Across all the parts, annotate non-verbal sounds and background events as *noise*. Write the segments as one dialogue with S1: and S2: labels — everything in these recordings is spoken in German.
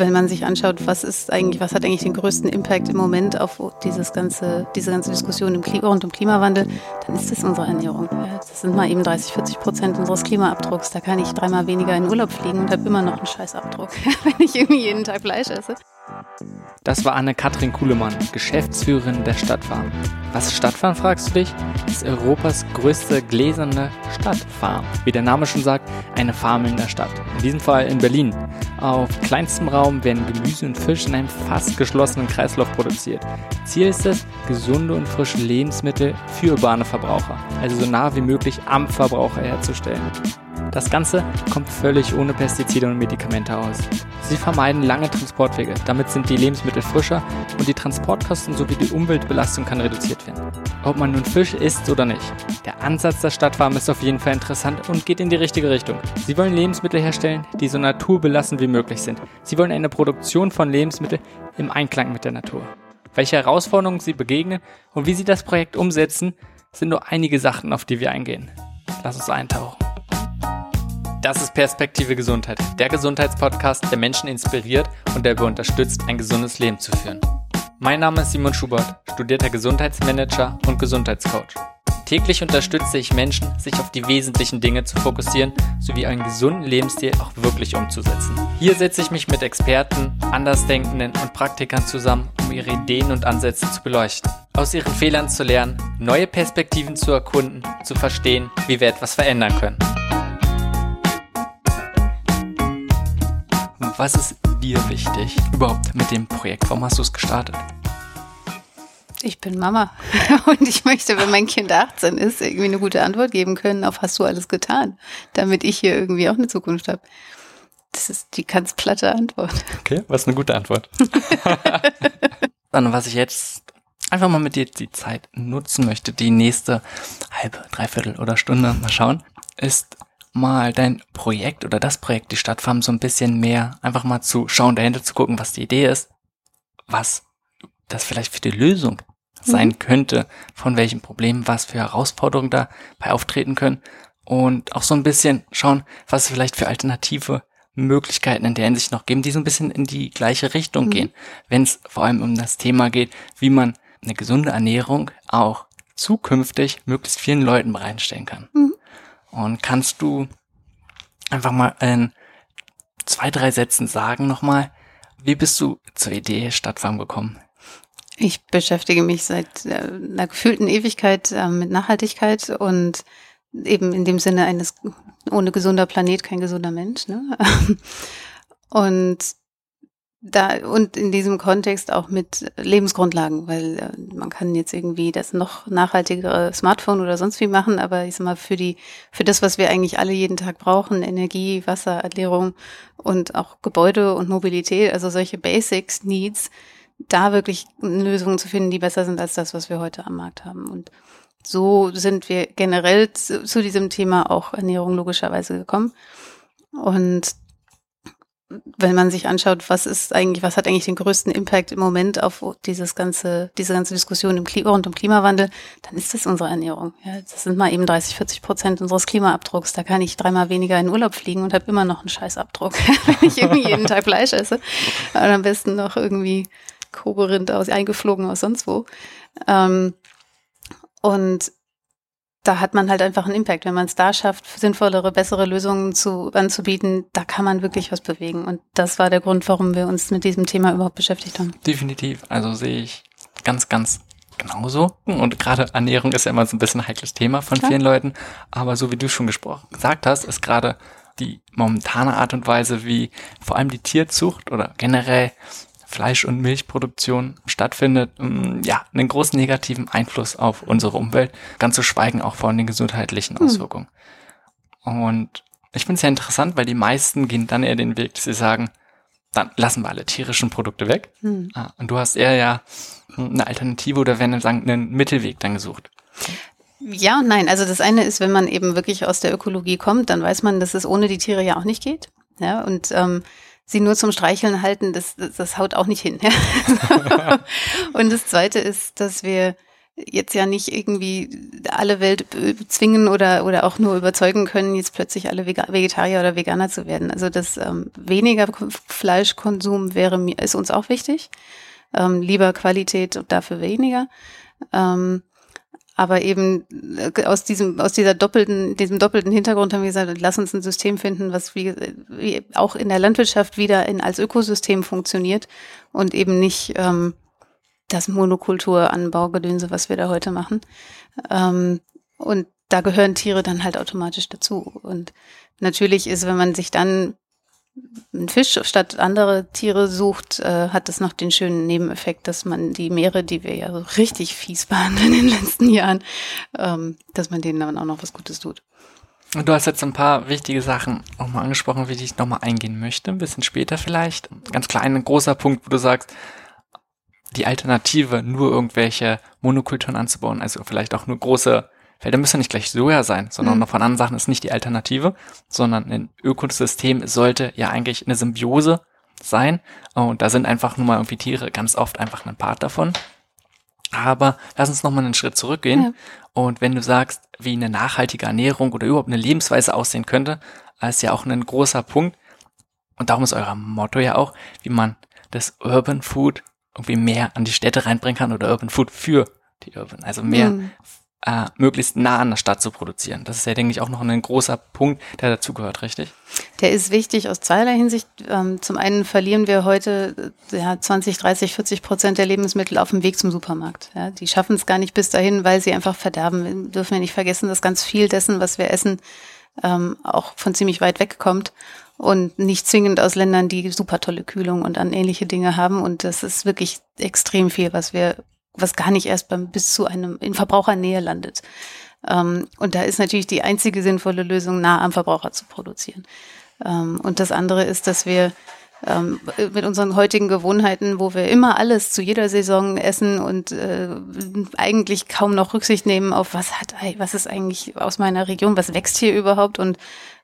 S1: wenn man sich anschaut, was ist eigentlich, was hat eigentlich den größten Impact im Moment auf dieses ganze, diese ganze Diskussion im Klima, rund um Klimawandel, dann ist es unsere Ernährung. Das sind mal eben 30, 40 Prozent unseres Klimaabdrucks. Da kann ich dreimal weniger in Urlaub fliegen und habe immer noch einen Scheißabdruck, *laughs* wenn ich irgendwie jeden Tag Fleisch esse.
S2: Das war Anne-Kathrin Kuhlemann, Geschäftsführerin der Stadtfarm. Was ist Stadtfarm, fragst du dich? Das ist Europas größte gläserne Stadtfarm. Wie der Name schon sagt, eine Farm in der Stadt. In diesem Fall in Berlin. Auf kleinstem Raum werden Gemüse und Fisch in einem fast geschlossenen Kreislauf produziert. Ziel ist es, gesunde und frische Lebensmittel für urbane Verbraucher, also so nah wie möglich am Verbraucher herzustellen. Das Ganze kommt völlig ohne Pestizide und Medikamente aus. Sie vermeiden lange Transportwege, damit sind die Lebensmittel frischer und die Transportkosten sowie die Umweltbelastung kann reduziert werden. Ob man nun Fisch isst oder nicht, der Ansatz der Stadtfarm ist auf jeden Fall interessant und geht in die richtige Richtung. Sie wollen Lebensmittel herstellen, die so naturbelassen wie möglich sind. Sie wollen eine Produktion von Lebensmitteln im Einklang mit der Natur. Welche Herausforderungen sie begegnen und wie sie das Projekt umsetzen, sind nur einige Sachen, auf die wir eingehen. Lass uns eintauchen. Das ist Perspektive Gesundheit, der Gesundheitspodcast, der Menschen inspiriert und dabei unterstützt, ein gesundes Leben zu führen. Mein Name ist Simon Schubert, studierter Gesundheitsmanager und Gesundheitscoach. Täglich unterstütze ich Menschen, sich auf die wesentlichen Dinge zu fokussieren, sowie einen gesunden Lebensstil auch wirklich umzusetzen. Hier setze ich mich mit Experten, Andersdenkenden und Praktikern zusammen, um ihre Ideen und Ansätze zu beleuchten, aus ihren Fehlern zu lernen, neue Perspektiven zu erkunden, zu verstehen, wie wir etwas verändern können. Was ist dir wichtig überhaupt mit dem Projekt? Warum hast du es gestartet?
S1: Ich bin Mama *laughs* und ich möchte, wenn mein Kind 18 ist, irgendwie eine gute Antwort geben können auf hast du alles getan, damit ich hier irgendwie auch eine Zukunft habe. Das ist die ganz platte Antwort.
S2: Okay, was eine gute Antwort. *laughs* Dann, was ich jetzt einfach mal mit dir die Zeit nutzen möchte, die nächste halbe, dreiviertel oder Stunde, mal schauen, ist mal dein Projekt oder das Projekt, die Stadtfarm, so ein bisschen mehr einfach mal zu schauen, dahinter zu gucken, was die Idee ist, was das vielleicht für die Lösung sein mhm. könnte, von welchen Problemen, was für Herausforderungen dabei auftreten können und auch so ein bisschen schauen, was es vielleicht für alternative Möglichkeiten in der Hinsicht noch geben, die so ein bisschen in die gleiche Richtung mhm. gehen, wenn es vor allem um das Thema geht, wie man eine gesunde Ernährung auch zukünftig möglichst vielen Leuten bereitstellen kann. Mhm. Und kannst du einfach mal in zwei, drei Sätzen sagen nochmal, wie bist du zur Idee Stadtfarm gekommen?
S1: Ich beschäftige mich seit äh, einer gefühlten Ewigkeit äh, mit Nachhaltigkeit und eben in dem Sinne eines ohne gesunder Planet kein gesunder Mensch. Ne? *laughs* Und da und in diesem Kontext auch mit Lebensgrundlagen, weil äh, man kann jetzt irgendwie das noch nachhaltigere Smartphone oder sonst wie machen, aber ich sag mal für die für das, was wir eigentlich alle jeden Tag brauchen, Energie, Wasser, Ernährung und auch Gebäude und Mobilität, also solche Basics Needs, da wirklich Lösungen zu finden, die besser sind als das, was wir heute am Markt haben und so sind wir generell zu, zu diesem Thema auch Ernährung logischerweise gekommen. Und wenn man sich anschaut, was ist eigentlich, was hat eigentlich den größten Impact im Moment auf dieses ganze, diese ganze Diskussion im Klima, rund um Klimawandel, dann ist das unsere Ernährung. Ja, das sind mal eben 30, 40 Prozent unseres Klimaabdrucks. Da kann ich dreimal weniger in Urlaub fliegen und habe immer noch einen Scheißabdruck, *laughs* wenn ich irgendwie jeden Tag Fleisch esse. Und am besten noch irgendwie Kobe-Rind aus, eingeflogen aus sonst wo. Ähm, und da hat man halt einfach einen Impact. Wenn man es da schafft, sinnvollere, bessere Lösungen zu, anzubieten, da kann man wirklich was bewegen. Und das war der Grund, warum wir uns mit diesem Thema überhaupt beschäftigt haben.
S2: Definitiv. Also sehe ich ganz, ganz genauso. Und gerade Ernährung ist ja immer so ein bisschen ein heikles Thema von Klar. vielen Leuten. Aber so wie du schon gesprochen, gesagt hast, ist gerade die momentane Art und Weise, wie vor allem die Tierzucht oder generell Fleisch- und Milchproduktion stattfindet, mm, ja, einen großen negativen Einfluss auf unsere Umwelt, ganz zu schweigen auch von den gesundheitlichen hm. Auswirkungen. Hm. Und ich finde es ja interessant, weil die meisten gehen dann eher den Weg, dass sie sagen, dann lassen wir alle tierischen Produkte weg. Hm. Ah, und du hast eher ja eine Alternative oder wenn sagen, einen Mittelweg dann gesucht.
S1: Ja und nein. Also das eine ist, wenn man eben wirklich aus der Ökologie kommt, dann weiß man, dass es ohne die Tiere ja auch nicht geht. Ja, und ähm, sie nur zum Streicheln halten, das, das, das haut auch nicht hin. *laughs* und das Zweite ist, dass wir jetzt ja nicht irgendwie alle Welt zwingen oder, oder auch nur überzeugen können, jetzt plötzlich alle Vegetarier oder Veganer zu werden. Also das ähm, weniger Fleischkonsum wäre mir, ist uns auch wichtig. Ähm, lieber Qualität und dafür weniger. Ähm, aber eben äh, aus diesem, aus dieser doppelten, diesem doppelten Hintergrund haben wir gesagt, lass uns ein System finden, was wie, wie auch in der Landwirtschaft wieder in, als Ökosystem funktioniert und eben nicht ähm, das Monokulturanbaugedönse, was wir da heute machen. Ähm, und da gehören Tiere dann halt automatisch dazu. Und natürlich ist, wenn man sich dann einen Fisch statt andere Tiere sucht, äh, hat das noch den schönen Nebeneffekt, dass man die Meere, die wir ja so richtig fies *laughs* behandeln in den letzten Jahren, ähm, dass man denen dann auch noch was Gutes tut.
S2: Und du hast jetzt ein paar wichtige Sachen nochmal angesprochen, wie ich nochmal eingehen möchte, ein bisschen später vielleicht. Ganz klar ein großer Punkt, wo du sagst, die Alternative, nur irgendwelche Monokulturen anzubauen, also vielleicht auch nur große Felder müssen nicht gleich Soja sein, sondern mhm. noch von anderen Sachen ist nicht die Alternative, sondern ein Ökosystem sollte ja eigentlich eine Symbiose sein. Und da sind einfach nur mal irgendwie Tiere ganz oft einfach ein Part davon. Aber lass uns noch mal einen Schritt zurückgehen. Ja. Und wenn du sagst, wie eine nachhaltige Ernährung oder überhaupt eine Lebensweise aussehen könnte, ist ja auch ein großer Punkt. Und darum ist euer Motto ja auch, wie man das Urban Food irgendwie mehr an die Städte reinbringen kann oder Urban Food für die Urban. Also mehr mhm äh, möglichst nah an der Stadt zu produzieren. Das ist ja, denke ich, auch noch ein großer Punkt, der dazugehört, richtig?
S1: Der ist wichtig aus zweierlei Hinsicht. Ähm, zum einen verlieren wir heute äh, ja, 20, 30, 40 Prozent der Lebensmittel auf dem Weg zum Supermarkt. Ja, die schaffen es gar nicht bis dahin, weil sie einfach verderben. Wir dürfen ja nicht vergessen, dass ganz viel dessen, was wir essen, ähm, auch von ziemlich weit weg kommt und nicht zwingend aus Ländern, die super tolle Kühlung und an ähnliche Dinge haben. Und das ist wirklich extrem viel, was wir was gar nicht erst beim, bis zu einem in Verbrauchernähe landet. Ähm, und da ist natürlich die einzige sinnvolle Lösung, nah am Verbraucher zu produzieren. Ähm, und das andere ist, dass wir ähm, mit unseren heutigen Gewohnheiten, wo wir immer alles zu jeder Saison essen und äh, eigentlich kaum noch Rücksicht nehmen auf was hat, was ist eigentlich aus meiner Region, was wächst hier überhaupt und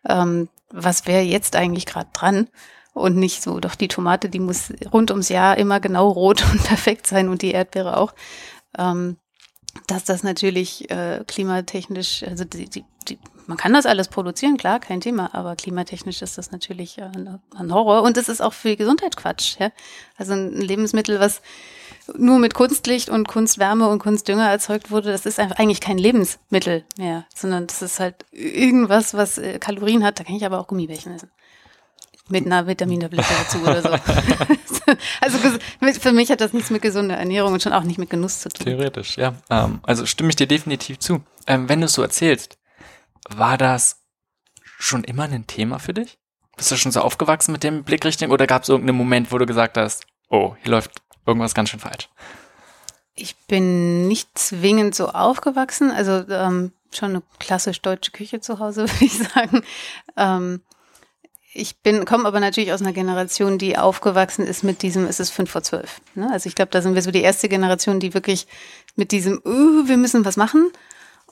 S1: ähm, was wäre jetzt eigentlich gerade dran und nicht so, doch die Tomate, die muss rund ums Jahr immer genau rot *laughs* und perfekt sein und die Erdbeere auch. Ähm, dass das natürlich äh, klimatechnisch, also die, die, die, man kann das alles produzieren, klar, kein Thema, aber klimatechnisch ist das natürlich äh, ein Horror und es ist auch für Gesundheit Quatsch. Ja? Also ein Lebensmittel, was nur mit Kunstlicht und Kunstwärme und Kunstdünger erzeugt wurde, das ist eigentlich kein Lebensmittel mehr, sondern das ist halt irgendwas, was äh, Kalorien hat. Da kann ich aber auch Gummibärchen essen mit einer Vitamintablette dazu oder so. *laughs* also für mich hat das nichts mit gesunder Ernährung und schon auch nicht mit Genuss zu tun.
S2: Theoretisch, ja. Ähm, also stimme ich dir definitiv zu. Ähm, wenn du es so erzählst, war das schon immer ein Thema für dich? Bist du schon so aufgewachsen mit dem Blickrichtung oder gab es irgendeinen Moment, wo du gesagt hast, oh, hier läuft irgendwas ganz schön falsch?
S1: Ich bin nicht zwingend so aufgewachsen, also ähm, schon eine klassisch deutsche Küche zu Hause, *laughs* würde ich sagen. Ähm, ich bin, komme aber natürlich aus einer Generation, die aufgewachsen ist mit diesem, es ist fünf vor zwölf. Ne? Also ich glaube, da sind wir so die erste Generation, die wirklich mit diesem, uh, wir müssen was machen.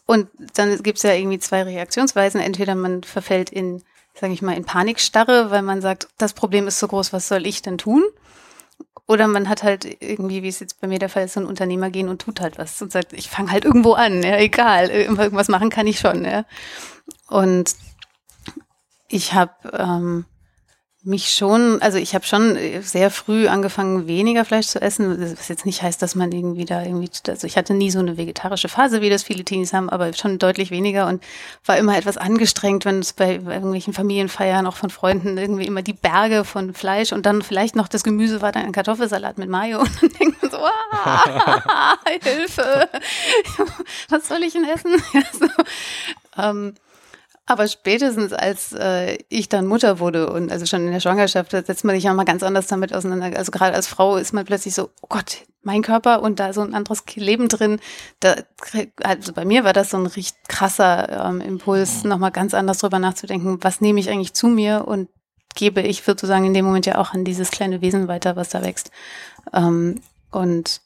S1: Und dann gibt es ja irgendwie zwei Reaktionsweisen. Entweder man verfällt in, sage ich mal, in Panikstarre, weil man sagt, das Problem ist so groß, was soll ich denn tun? Oder man hat halt irgendwie, wie es jetzt bei mir der Fall ist, so ein Unternehmer gehen und tut halt was und sagt, ich fange halt irgendwo an, ja, egal, irgendwas machen kann ich schon, ja. Und ich habe ähm, mich schon, also ich habe schon sehr früh angefangen, weniger Fleisch zu essen, was jetzt nicht heißt, dass man irgendwie da irgendwie, also ich hatte nie so eine vegetarische Phase, wie das viele Teenies haben, aber schon deutlich weniger und war immer etwas angestrengt, wenn es bei irgendwelchen Familienfeiern auch von Freunden irgendwie immer die Berge von Fleisch und dann vielleicht noch das Gemüse war dann ein Kartoffelsalat mit Mayo *laughs* und dann denkt man so, ah, *laughs* Hilfe, was soll ich denn essen? *laughs* Ja, so, ähm, aber spätestens als äh, ich dann Mutter wurde und also schon in der Schwangerschaft, da setzt man sich ja mal ganz anders damit auseinander. Also gerade als Frau ist man plötzlich so, oh Gott, mein Körper und da so ein anderes Leben drin. Da, also bei mir war das so ein richtig krasser ähm, Impuls, mhm. nochmal ganz anders drüber nachzudenken, was nehme ich eigentlich zu mir und gebe ich sozusagen in dem Moment ja auch an dieses kleine Wesen weiter, was da wächst. Ähm, und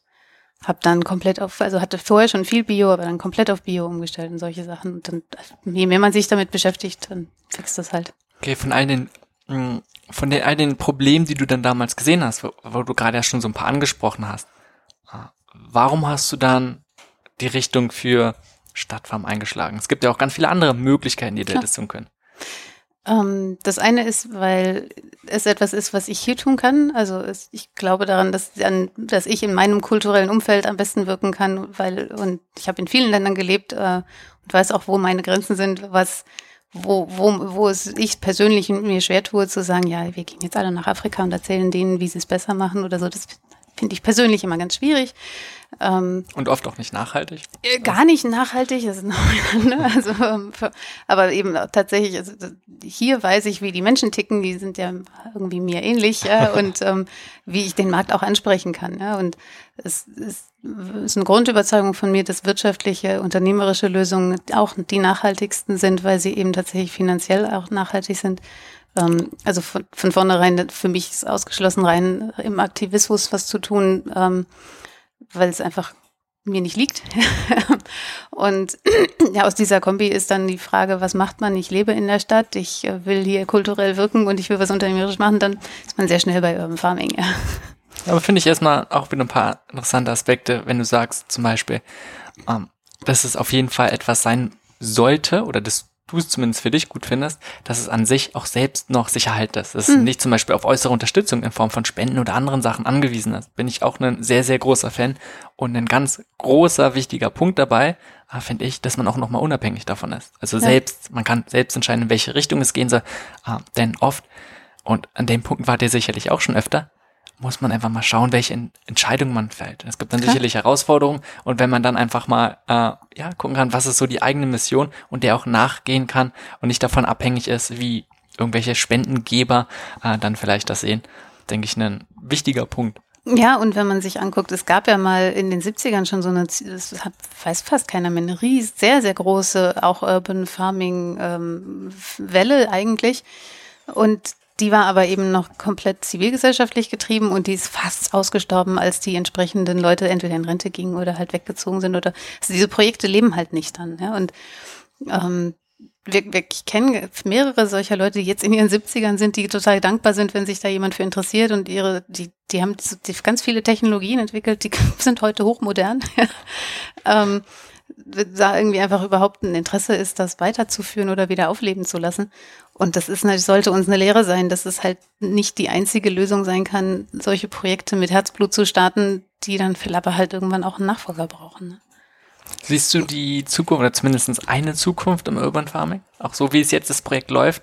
S1: habe dann komplett auf, also hatte vorher schon viel Bio, aber dann komplett auf Bio umgestellt und solche Sachen. Und dann, je mehr man sich damit beschäftigt, dann wächst das halt.
S2: Okay, von all den, mm, von den, all den Problemen, die du dann damals gesehen hast, wo, wo du gerade ja schon so ein paar angesprochen hast, ah, warum hast du dann die Richtung für Stadtfarm eingeschlagen? Es gibt ja auch ganz viele andere Möglichkeiten, die ihr das tun können.
S1: Ähm, das eine ist, weil es etwas ist, was ich hier tun kann. Also es, ich glaube daran, dass, dass ich in meinem kulturellen Umfeld am besten wirken kann, weil und ich habe in vielen Ländern gelebt äh, und weiß auch, wo meine Grenzen sind, was wo, wo, wo es ich persönlich mir schwer tue zu sagen, ja, wir gehen jetzt alle nach Afrika und erzählen denen, wie sie es besser machen oder so. Das finde ich persönlich immer ganz schwierig.
S2: Ähm, und oft auch nicht nachhaltig?
S1: Äh, gar nicht nachhaltig, das ist noch, ne? *laughs* also, ähm, aber eben tatsächlich, also, hier weiß ich, wie die Menschen ticken, die sind ja irgendwie mir ähnlich ja, *laughs* und ähm, wie ich den Markt auch ansprechen kann. Ja, und es ist, ist eine Grundüberzeugung von mir, dass wirtschaftliche, unternehmerische Lösungen auch die nachhaltigsten sind, weil sie eben tatsächlich finanziell auch nachhaltig sind. Ähm, also von, von vornherein, für mich ist ausgeschlossen, rein im Aktivismus was zu tun. Ähm, weil es einfach mir nicht liegt. *laughs* und *clears throat* ja, aus dieser Kombi ist dann die Frage, was macht man? Ich lebe in der Stadt, ich äh, will hier kulturell wirken und ich will was unternehmerisch machen, dann ist man sehr schnell bei Urban Farming. Ja. *laughs*
S2: Aber finde ich erstmal auch wieder ein paar interessante Aspekte, wenn du sagst, zum Beispiel, ähm, dass es auf jeden Fall etwas sein sollte oder das du es zumindest für dich gut findest, dass es an sich auch selbst noch Sicherheit ist. Dass mhm. es nicht zum Beispiel auf äußere Unterstützung in Form von Spenden oder anderen Sachen angewiesen ist. Bin ich auch ein sehr, sehr großer Fan. Und ein ganz großer, wichtiger Punkt dabei, äh, finde ich, dass man auch nochmal unabhängig davon ist. Also ja. selbst, man kann selbst entscheiden, in welche Richtung es gehen soll. Äh, denn oft, und an dem Punkt war der sicherlich auch schon öfter, muss man einfach mal schauen, welche Entscheidungen man fällt. Es gibt dann Klar. sicherlich Herausforderungen und wenn man dann einfach mal äh, ja gucken kann, was ist so die eigene Mission und der auch nachgehen kann und nicht davon abhängig ist, wie irgendwelche Spendengeber äh, dann vielleicht das sehen, denke ich, ein wichtiger Punkt.
S1: Ja, und wenn man sich anguckt, es gab ja mal in den 70ern schon so eine, das hat, weiß fast keiner mehr, eine ries, sehr, sehr große, auch Urban Farming ähm, Welle eigentlich. Und die war aber eben noch komplett zivilgesellschaftlich getrieben und die ist fast ausgestorben, als die entsprechenden Leute entweder in Rente gingen oder halt weggezogen sind oder also diese Projekte leben halt nicht dann. Ja? Und ähm, wir, wir, ich kenne mehrere solcher Leute, die jetzt in ihren 70ern sind, die total dankbar sind, wenn sich da jemand für interessiert und ihre, die, die haben ganz viele Technologien entwickelt, die *laughs* sind heute hochmodern. ähm, da irgendwie einfach überhaupt ein Interesse ist, das weiterzuführen oder wieder aufleben zu lassen. Und das ist sollte uns eine Lehre sein, dass es halt nicht die einzige Lösung sein kann, solche Projekte mit Herzblut zu starten, die dann vielleicht aber halt irgendwann auch einen Nachfolger brauchen. Ne?
S2: Siehst du die Zukunft oder zumindest eine Zukunft im Urban Farming? Auch so wie es jetzt das Projekt läuft,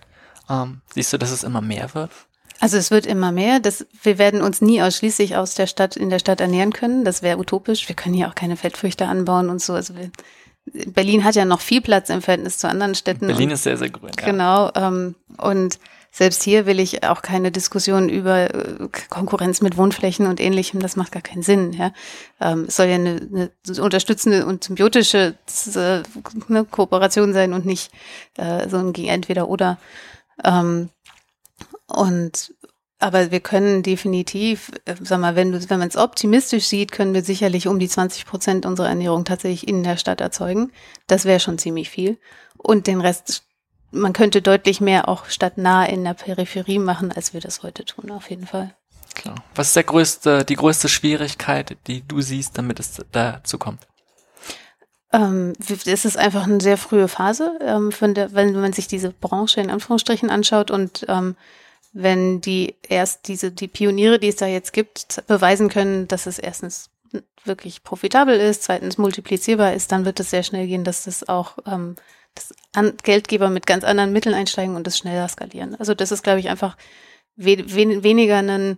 S2: ähm, siehst du, dass es immer mehr wird?
S1: Also es wird immer mehr. Das, wir werden uns nie ausschließlich aus der Stadt in der Stadt ernähren können. Das wäre utopisch. Wir können hier auch keine Feldfrüchte anbauen und so. Also wir, Berlin hat ja noch viel Platz im Verhältnis zu anderen Städten.
S2: Berlin ist sehr, sehr grün.
S1: Ja. Genau. Ähm, und selbst hier will ich auch keine Diskussion über äh, Konkurrenz mit Wohnflächen und ähnlichem. Das macht gar keinen Sinn. Ja? Ähm, es soll ja eine, eine unterstützende und symbiotische äh, eine Kooperation sein und nicht äh, so ein entweder oder. Ähm, und aber wir können definitiv, äh, sag mal, wenn du, wenn man es optimistisch sieht, können wir sicherlich um die 20 Prozent unserer Ernährung tatsächlich in der Stadt erzeugen. Das wäre schon ziemlich viel. Und den Rest, man könnte deutlich mehr auch stadtnah in der Peripherie machen, als wir das heute tun, auf jeden Fall.
S2: Klar. Was ist der größte, die größte Schwierigkeit, die du siehst, damit es dazu kommt?
S1: Ähm, es ist einfach eine sehr frühe Phase, ähm, von der, wenn man sich diese Branche in Anführungsstrichen anschaut und ähm, wenn die erst diese, die Pioniere, die es da jetzt gibt, beweisen können, dass es erstens wirklich profitabel ist, zweitens multiplizierbar ist, dann wird es sehr schnell gehen, dass das auch ähm, dass Geldgeber mit ganz anderen Mitteln einsteigen und das schneller skalieren. Also das ist, glaube ich, einfach we we weniger ein,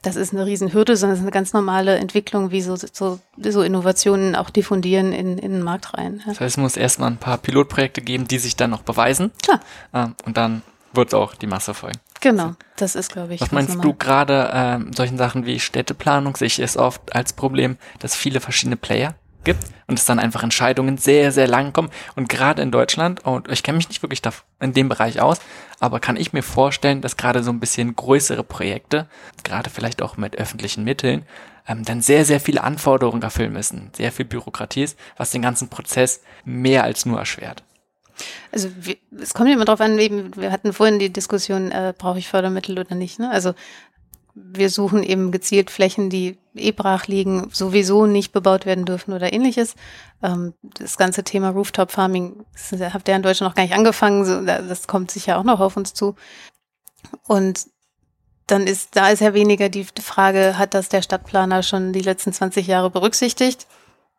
S1: das ist eine Riesenhürde, sondern es ist eine ganz normale Entwicklung, wie so, so, so Innovationen auch diffundieren in, in den Markt rein.
S2: Ja. Das heißt, es muss erstmal ein paar Pilotprojekte geben, die sich dann noch beweisen.
S1: Klar.
S2: Ähm, und dann wird auch die Masse folgen.
S1: Genau, das ist, glaube ich.
S2: Was meinst normal. du gerade ähm, solchen Sachen wie Städteplanung? Sehe ich es oft als Problem, dass viele verschiedene Player gibt und es dann einfach Entscheidungen sehr, sehr lang kommen. Und gerade in Deutschland, und ich kenne mich nicht wirklich da in dem Bereich aus, aber kann ich mir vorstellen, dass gerade so ein bisschen größere Projekte, gerade vielleicht auch mit öffentlichen Mitteln, ähm, dann sehr, sehr viele Anforderungen erfüllen müssen. Sehr viel Bürokratie ist, was den ganzen Prozess mehr als nur erschwert.
S1: Also es kommt immer darauf an, eben, wir hatten vorhin die Diskussion, äh, brauche ich Fördermittel oder nicht. Ne? Also wir suchen eben gezielt Flächen, die eh brach liegen, sowieso nicht bebaut werden dürfen oder ähnliches. Ähm, das ganze Thema Rooftop Farming habt ihr in Deutschland noch gar nicht angefangen. Das kommt sicher auch noch auf uns zu. Und dann ist, da ist ja weniger die Frage, hat das der Stadtplaner schon die letzten 20 Jahre berücksichtigt?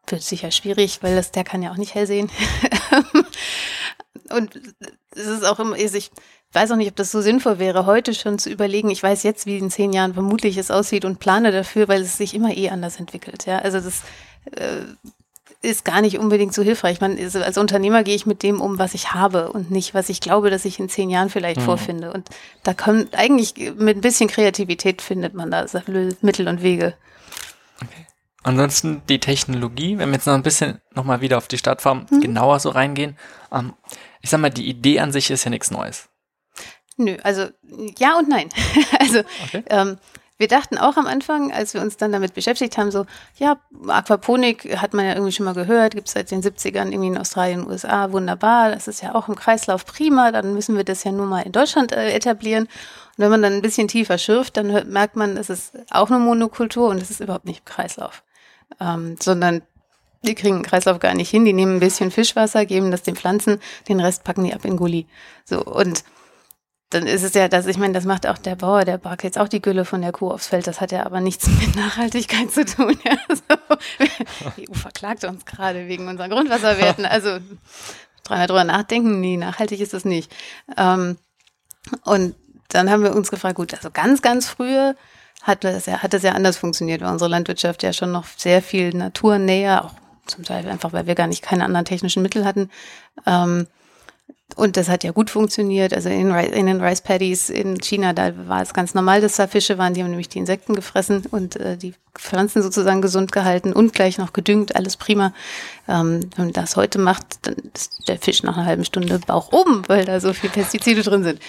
S1: Wird sicher schwierig, weil das, der kann ja auch nicht hell sehen. *laughs* Und es ist auch immer, ich weiß auch nicht, ob das so sinnvoll wäre, heute schon zu überlegen. Ich weiß jetzt, wie in zehn Jahren vermutlich es aussieht und plane dafür, weil es sich immer eh anders entwickelt. Ja, also das äh, ist gar nicht unbedingt so hilfreich. Man ist, als Unternehmer gehe ich mit dem um, was ich habe und nicht, was ich glaube, dass ich in zehn Jahren vielleicht mhm. vorfinde. Und da kommt eigentlich mit ein bisschen Kreativität findet man da Mittel und Wege.
S2: Okay. Ansonsten die Technologie, wenn wir jetzt noch ein bisschen nochmal wieder auf die Stadtfarm mhm. genauer so reingehen. Ähm, ich sag mal, die Idee an sich ist ja nichts Neues.
S1: Nö, also ja und nein. *laughs* also okay. ähm, wir dachten auch am Anfang, als wir uns dann damit beschäftigt haben, so, ja, Aquaponik hat man ja irgendwie schon mal gehört, gibt es seit den 70ern irgendwie in Australien, USA, wunderbar, das ist ja auch im Kreislauf prima, dann müssen wir das ja nur mal in Deutschland äh, etablieren. Und wenn man dann ein bisschen tiefer schürft, dann hört, merkt man, es ist auch eine Monokultur und es ist überhaupt nicht im Kreislauf, ähm, sondern die kriegen den Kreislauf gar nicht hin, die nehmen ein bisschen Fischwasser, geben das den Pflanzen, den Rest packen die ab in Gully. So, und dann ist es ja, dass ich meine, das macht auch der Bauer, der backt jetzt auch die Gülle von der Kuh aufs Feld. Das hat ja aber nichts *laughs* mit Nachhaltigkeit zu tun. *laughs* Ja, so. Die EU verklagt uns gerade wegen unseren Grundwasserwerten. *laughs* Also dreimal drüber nachdenken, nee, nachhaltig ist das nicht. Ähm, und dann haben wir uns gefragt, gut, also ganz, ganz früher hat das ja, hat das ja anders funktioniert, weil unsere Landwirtschaft ja schon noch sehr viel naturnäher, auch zum Teil einfach, weil wir gar nicht keine anderen technischen Mittel hatten, ähm, und das hat ja gut funktioniert. Also in, in, den Rice Paddies in China, da war es ganz normal, dass da Fische waren. Die haben nämlich die Insekten gefressen und äh, die Pflanzen sozusagen gesund gehalten und gleich noch gedüngt. Alles prima. Ähm, wenn man das heute macht, dann ist der Fisch nach einer halben Stunde Bauch oben, weil da so viel Pestizide drin sind.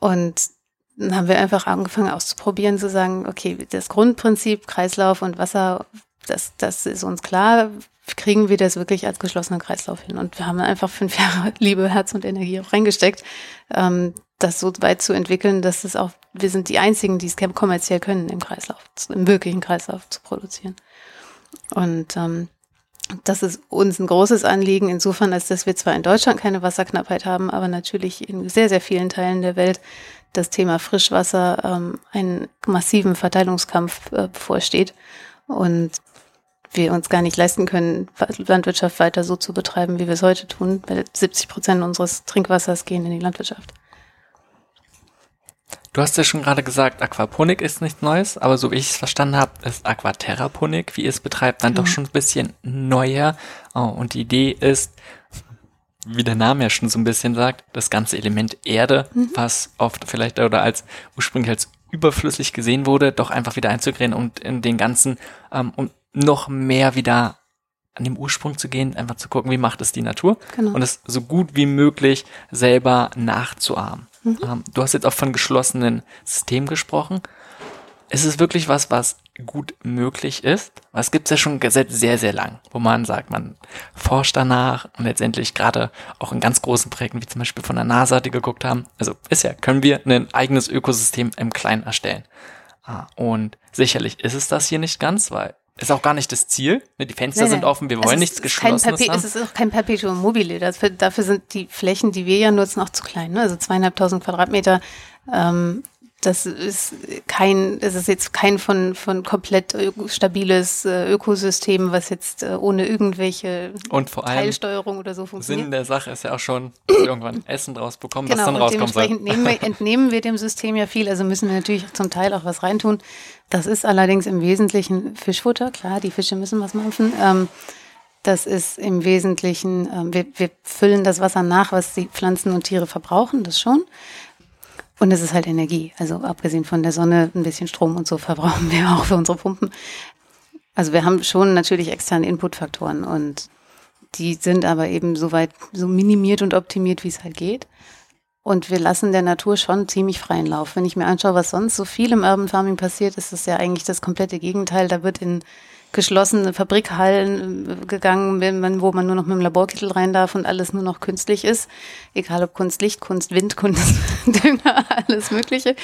S1: Und dann haben wir einfach angefangen auszuprobieren, zu sagen, okay, das Grundprinzip Kreislauf und Wasser, das, das ist uns klar kriegen wir das wirklich als geschlossenen Kreislauf hin. Und wir haben einfach fünf Jahre *laughs* Liebe, Herz und Energie auch reingesteckt, ähm, das so weit zu entwickeln, dass es auch, wir sind die einzigen, die es kommerziell können, im Kreislauf, im wirklichen Kreislauf zu produzieren. Und ähm, das ist uns ein großes Anliegen, insofern, als dass wir zwar in Deutschland keine Wasserknappheit haben, aber natürlich in sehr, sehr vielen Teilen der Welt das Thema Frischwasser ähm, einen massiven Verteilungskampf äh, bevorsteht. Und wir uns gar nicht leisten können, Landwirtschaft weiter so zu betreiben, wie wir es heute tun, weil 70 Prozent unseres Trinkwassers gehen in die Landwirtschaft.
S2: Du hast ja schon gerade gesagt, Aquaponik ist nichts Neues, aber so wie ich es verstanden habe, ist Aquaterraponik, wie ihr es betreibt, dann mhm. doch schon ein bisschen neuer. Oh, und die Idee ist, wie der Name ja schon so ein bisschen sagt, das ganze Element Erde, mhm. was oft vielleicht oder als ursprünglich als überflüssig gesehen wurde, doch einfach wieder einzugrähen und in den ganzen ähm, um noch mehr wieder an dem Ursprung zu gehen, einfach zu gucken, wie macht es die Natur genau. und es so gut wie möglich selber nachzuahmen. Mhm. Ähm, du hast jetzt auch von geschlossenen Systemen gesprochen. Ist es wirklich was, was gut möglich ist? Was gibt's ja schon seit sehr, sehr lang, wo man sagt, man forscht danach und letztendlich gerade auch in ganz großen Projekten, wie zum Beispiel von der NASA, die geguckt haben. Also ist ja, können wir ein eigenes Ökosystem im Kleinen erstellen. Ah, und sicherlich ist es das hier nicht ganz, weil ist auch gar nicht das Ziel. Ne, die Fenster nee, sind offen, wir wollen nichts Geschlossenes
S1: haben. Es ist auch kein Perpetuum mobile. Dafür, dafür sind die Flächen, die wir ja nutzen, auch zu klein. Ne? Also zweieinhalbtausend Quadratmeter. Ähm, das ist kein, es ist jetzt kein von, von komplett stabiles äh, Ökosystem, was jetzt äh, ohne irgendwelche
S2: und vor allem
S1: Teilsteuerung oder so funktioniert.
S2: Sinn der Sache ist ja auch schon *clears throat* irgendwann Essen draus bekommen, genau, was dann rauskommt.
S1: Dementsprechend wir, entnehmen wir dem System ja viel, also müssen wir natürlich zum Teil auch was reintun. Das ist allerdings im Wesentlichen Fischfutter, klar, die Fische müssen was machen. Ähm, das ist im Wesentlichen, ähm, wir, wir füllen das Wasser nach, was die Pflanzen und Tiere verbrauchen, das schon. Und es ist halt Energie. Also abgesehen von der Sonne, ein bisschen Strom und so verbrauchen wir auch für unsere Pumpen. Also wir haben schon natürlich externe Inputfaktoren und die sind aber eben so weit, so minimiert und optimiert, wie es halt geht. Und wir lassen der Natur schon ziemlich freien Lauf. Wenn ich mir anschaue, was sonst so viel im Urban Farming passiert, ist es ja eigentlich das komplette Gegenteil. Da wird in geschlossene Fabrikhallen äh, gegangen, wo man nur noch mit dem Laborkittel rein darf und alles nur noch künstlich ist. Egal ob Kunst, Licht, Kunst, Wind, Kunst, *laughs* Dünger, alles Mögliche.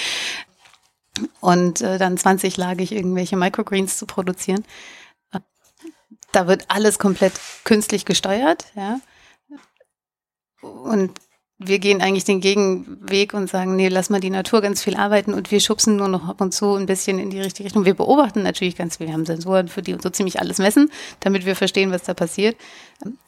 S1: und äh, dann 20-lagig irgendwelche Microgreens zu produzieren. Da wird alles komplett künstlich gesteuert, ja. Und wir gehen eigentlich den Gegenweg und sagen, nee, lass mal die Natur ganz viel arbeiten und wir schubsen nur noch ab und zu ein bisschen in die richtige Richtung. Wir beobachten natürlich ganz viel. Wir haben Sensoren, für die so ziemlich alles messen, damit wir verstehen, was da passiert.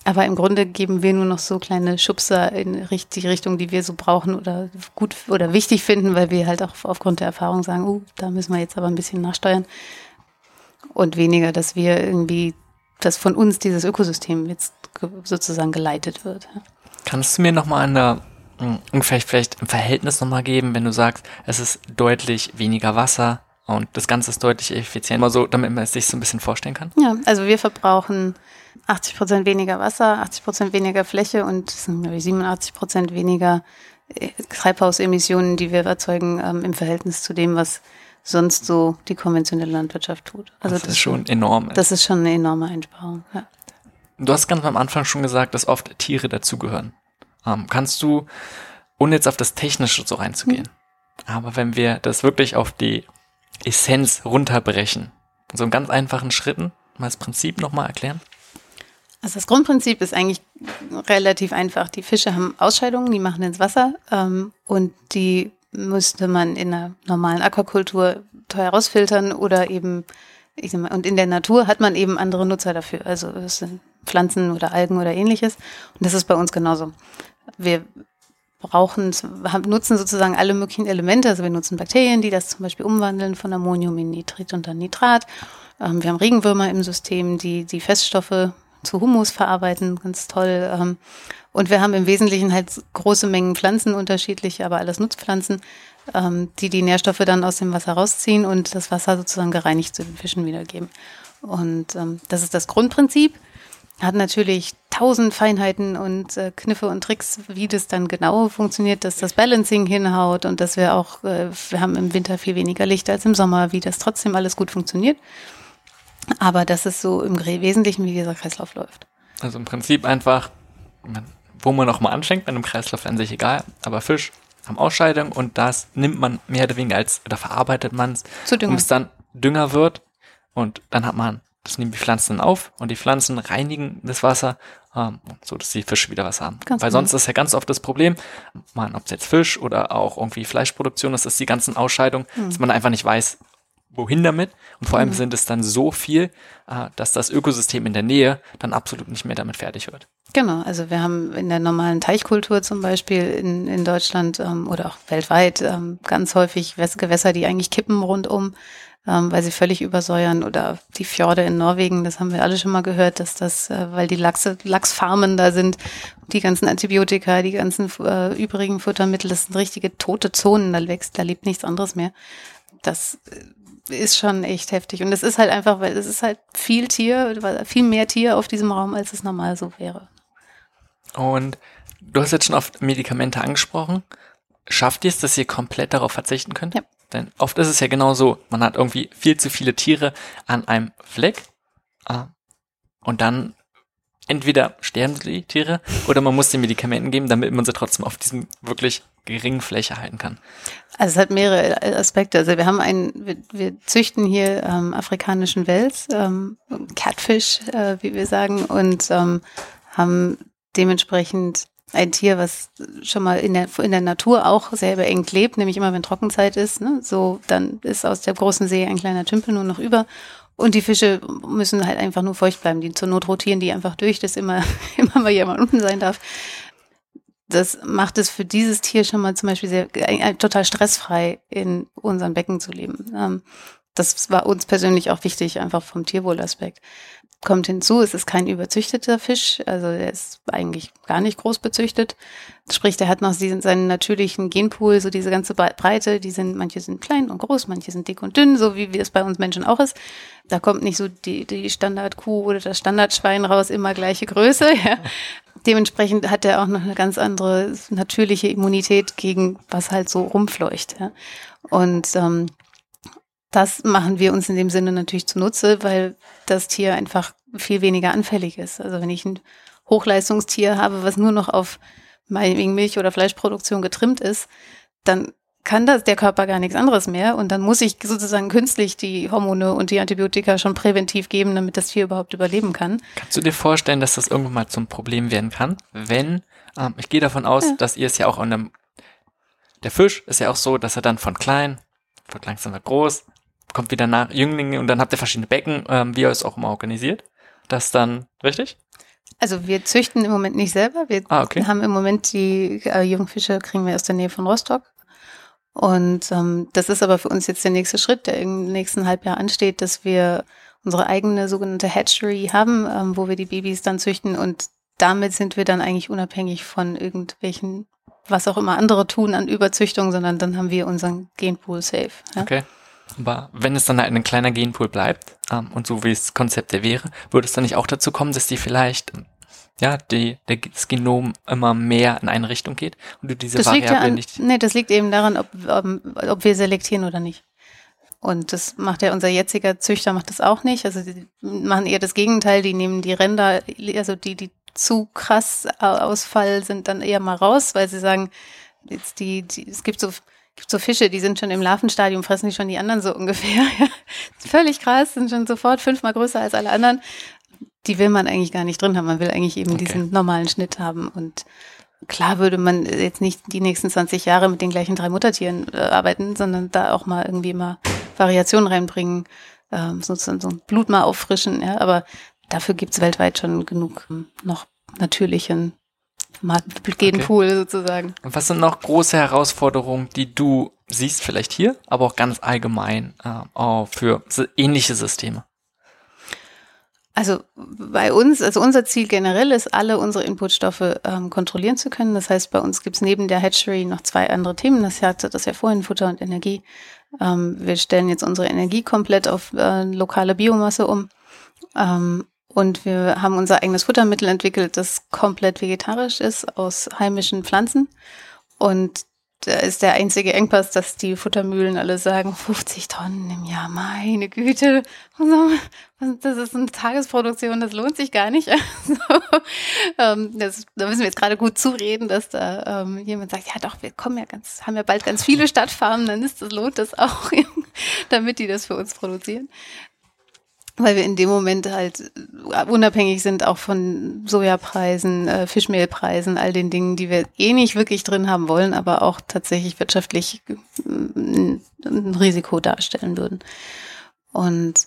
S1: Aber im Grunde geben wir nur noch so kleine Schubser in die Richtung, die wir so brauchen oder gut oder wichtig finden, weil wir halt auch aufgrund der Erfahrung sagen, uh, da müssen wir jetzt aber ein bisschen nachsteuern. Und weniger, dass wir irgendwie, dass von uns dieses Ökosystem jetzt sozusagen geleitet wird.
S2: Kannst du mir nochmal eine hm, ungefähr vielleicht ein Verhältnis nochmal geben, wenn du sagst, es ist deutlich weniger Wasser und das Ganze ist deutlich effizienter, mal so, damit man es sich so ein bisschen vorstellen kann?
S1: Ja, also wir verbrauchen 80 Prozent weniger Wasser, 80 Prozent weniger Fläche und 87 Prozent weniger äh, Treibhausemissionen, die wir erzeugen ähm, im Verhältnis zu dem, was sonst so die konventionelle Landwirtschaft tut.
S2: Also das, das ist schon enorm.
S1: Das ist schon eine enorme Einsparung. Ja.
S2: Du hast ganz am Anfang schon gesagt, dass oft Tiere dazugehören. Ähm, kannst du, ohne jetzt auf das Technische so reinzugehen, mhm. aber wenn wir das wirklich auf die Essenz runterbrechen, so in ganz einfachen Schritten, mal das Prinzip nochmal erklären?
S1: Also das Grundprinzip ist eigentlich relativ einfach. Die Fische haben Ausscheidungen, die machen ins Wasser ähm, und die müsste man in einer normalen Aquakultur teuer rausfiltern oder eben, ich sag mal, und in der Natur hat man eben andere Nutzer dafür. Also es sind Pflanzen oder Algen oder ähnliches. Und das ist bei uns genauso. Wir brauchen, nutzen sozusagen alle möglichen Elemente. Also wir nutzen Bakterien, die das zum Beispiel umwandeln von Ammonium in Nitrit und dann Nitrat. Ähm, wir haben Regenwürmer im System, die die Feststoffe zu Humus verarbeiten, ganz toll. Ähm, und wir haben im Wesentlichen halt große Mengen Pflanzen, unterschiedliche, aber alles Nutzpflanzen, ähm, die die Nährstoffe dann aus dem Wasser rausziehen und das Wasser sozusagen gereinigt zu den Fischen wiedergeben. Und das ist das Grundprinzip hat natürlich tausend Feinheiten und äh, Kniffe und Tricks, wie das dann genau funktioniert, dass das Balancing hinhaut und dass wir auch, äh, wir haben im Winter viel weniger Licht als im Sommer, wie das trotzdem alles gut funktioniert. Aber dass es so im Wesentlichen, wie dieser Kreislauf läuft.
S2: Also im Prinzip einfach, wo man nochmal anfängt, bei einem Kreislauf an sich egal, aber Fisch haben Ausscheidung und das nimmt man mehr oder weniger als, oder verarbeitet man es, um es dann Dünger wird und dann hat man das nehmen die Pflanzen auf und die Pflanzen reinigen das Wasser, ähm, so dass die Fische wieder was haben. Ganz Weil sonst ist ja ganz oft das Problem, man, ob es jetzt Fisch oder auch irgendwie Fleischproduktion ist, ist die ganzen Ausscheidungen, mhm. dass man einfach nicht weiß, wohin damit. Und vor allem mhm. sind es dann so viel, äh, dass das Ökosystem in der Nähe dann absolut nicht mehr damit fertig wird.
S1: Genau, also wir haben in der normalen Teichkultur zum Beispiel in, in Deutschland ähm, oder auch weltweit ähm, ganz häufig Gewässer, die eigentlich kippen rundum ähm, weil sie völlig übersäuern oder die Fjorde in Norwegen, das haben wir alle schon mal gehört, dass das, äh, weil die Lachse, Lachsfarmen da sind, die ganzen Antibiotika, die ganzen äh, übrigen Futtermittel, das sind richtige tote Zonen, da wächst, da lebt nichts anderes mehr. Das äh, ist schon echt heftig. Und es ist halt einfach, weil es ist halt viel Tier, viel mehr Tier auf diesem Raum, als es normal so wäre.
S2: Und du hast jetzt schon auf Medikamente angesprochen. Schafft ihr es, dass ihr komplett darauf verzichten könnt? Ja. Denn oft ist es ja genau so, man hat irgendwie viel zu viele Tiere an einem Fleck äh, und dann entweder sterben die Tiere oder man muss den Medikamenten geben, damit man sie trotzdem auf diesem wirklich geringen Fläche halten kann.
S1: Also es hat mehrere Aspekte. Also wir haben einen, wir, wir züchten hier ähm, afrikanischen Wels, ähm, Catfish, äh, wie wir sagen, und ähm, haben dementsprechend ein Tier, was schon mal in der, in der Natur auch sehr beengt lebt, nämlich immer wenn Trockenzeit ist, ne, so, dann ist aus der großen See ein kleiner Tümpel nur noch über. Und die Fische müssen halt einfach nur feucht bleiben. Die zur Not rotieren die einfach durch, dass immer, *laughs* immer mal jemand unten sein darf. Das macht es für dieses Tier schon mal zum Beispiel sehr, äh, total stressfrei in unseren Becken zu leben. Ähm, das war uns persönlich auch wichtig, einfach vom Tierwohlaspekt kommt hinzu, es ist kein überzüchteter Fisch, also er ist eigentlich gar nicht groß bezüchtet. Sprich, der hat noch seinen natürlichen Genpool, so diese ganze Breite, die sind, manche sind klein und groß, manche sind dick und dünn, so wie, wie es bei uns Menschen auch ist. Da kommt nicht so die, die Standardkuh oder das Standardschwein raus, immer gleiche Größe, *laughs* ja. Dementsprechend hat er auch noch eine ganz andere natürliche Immunität gegen was halt so rumfleucht. Ja. Und ähm, das machen wir uns in dem Sinne natürlich zunutze, weil das Tier einfach viel weniger anfällig ist. Also wenn ich ein Hochleistungstier habe, was nur noch auf meinetwegen Milch- oder Fleischproduktion getrimmt ist, dann kann das der Körper gar nichts anderes mehr und dann muss ich sozusagen künstlich die Hormone und die Antibiotika schon präventiv geben, damit das Tier überhaupt überleben kann.
S2: Kannst du dir vorstellen, dass das irgendwann mal zum Problem werden kann, wenn, ähm, ich gehe davon aus, ja. dass ihr es ja auch an einem, der Fisch ist ja auch so, dass er dann von klein, wird langsam groß, kommt wieder nach Jünglinge und dann habt ihr verschiedene Becken, ähm, wie ihr es auch immer organisiert. Das dann, richtig?
S1: Also wir züchten im Moment nicht selber. Wir ah, okay. haben im Moment die äh, Jungfische, kriegen wir aus der Nähe von Rostock. Und ähm, das ist aber für uns jetzt der nächste Schritt, der im nächsten Halbjahr ansteht, dass wir unsere eigene sogenannte Hatchery haben, ähm, wo wir die Babys dann züchten und damit sind wir dann eigentlich unabhängig von irgendwelchen, was auch immer andere tun an Überzüchtung, sondern dann haben wir unseren Genpool safe. Ja?
S2: Okay. Aber wenn es dann halt ein kleiner Genpool bleibt ähm, und so wie es Konzept der wäre, würde es dann nicht auch dazu kommen, dass die vielleicht ja, die, der, das Genom immer mehr in eine Richtung geht und du diese
S1: das
S2: Variable
S1: ja an,
S2: nicht.
S1: Nee, das liegt eben daran, ob, ob, ob wir selektieren oder nicht. Und das macht ja unser jetziger Züchter macht das auch nicht. Also die machen eher das Gegenteil, die nehmen die Ränder, also die, die zu krass Ausfall sind dann eher mal raus, weil sie sagen, jetzt die, die es gibt so gibt so Fische, die sind schon im Larvenstadium, fressen die schon die anderen so ungefähr. *laughs* Völlig krass, sind schon sofort fünfmal größer als alle anderen die will man eigentlich gar nicht drin haben. Man will eigentlich eben okay. diesen normalen Schnitt haben. Und klar würde man jetzt nicht die nächsten 20 Jahre mit den gleichen drei Muttertieren äh, arbeiten, sondern da auch mal irgendwie mal Variationen reinbringen, ähm, sozusagen so ein Blut mal auffrischen. Ja? Aber dafür gibt's weltweit schon genug ähm, noch natürlichen Genpool okay. sozusagen.
S2: Und was sind noch große Herausforderungen, die du siehst, vielleicht hier, aber auch ganz allgemein äh, für ähnliche Systeme?
S1: Also bei uns, also unser Ziel generell ist, alle unsere Inputstoffe ähm, kontrollieren zu können. Das heißt, bei uns gibt's neben der Hatchery noch zwei andere Themen. Das hatte das ja vorhin, Futter und Energie. Ähm, wir stellen jetzt unsere Energie komplett auf äh, lokale Biomasse um. Ähm, und wir haben unser eigenes Futtermittel entwickelt, das komplett vegetarisch ist, aus heimischen Pflanzen. Und da ist der einzige Engpass, dass die Futtermühlen alle sagen, 50 Tonnen im Jahr, meine Güte, das ist eine Tagesproduktion, das lohnt sich gar nicht. *laughs* Also, das, da müssen wir jetzt gerade gut zureden, dass da ähm, jemand sagt, ja doch, wir kommen ja ganz, haben ja bald ganz viele Stadtfarmen, dann ist das, lohnt das auch, *laughs* damit die das für uns produzieren weil wir in dem Moment halt äh, unabhängig sind auch von Sojapreisen, äh, Fischmehlpreisen, all den Dingen, die wir eh nicht wirklich drin haben wollen, aber auch tatsächlich wirtschaftlich äh, ein Risiko darstellen würden. Und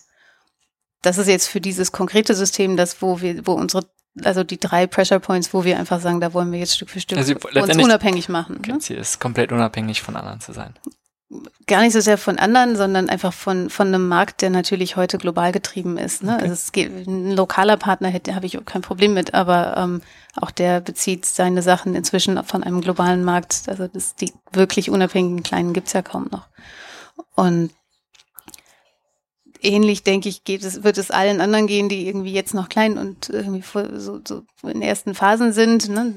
S1: das ist jetzt für dieses konkrete System, das wo wir, wo unsere also die drei Pressure Points, wo wir einfach sagen, da wollen wir jetzt Stück für Stück also uns unabhängig machen.
S2: Okay, ne? Ziel ist komplett unabhängig von anderen zu sein
S1: gar nicht so sehr von anderen, sondern einfach von, von einem Markt, der natürlich heute global getrieben ist. Ne? Okay. Also es geht, ein lokaler Partner hätte, habe ich auch kein Problem mit, aber ähm, auch der bezieht seine Sachen inzwischen von einem globalen Markt. Also das, die wirklich unabhängigen Kleinen gibt's ja kaum noch. Und ähnlich, denke ich, geht es, wird es allen anderen gehen, die irgendwie jetzt noch klein und irgendwie so, so in ersten Phasen sind. Ne?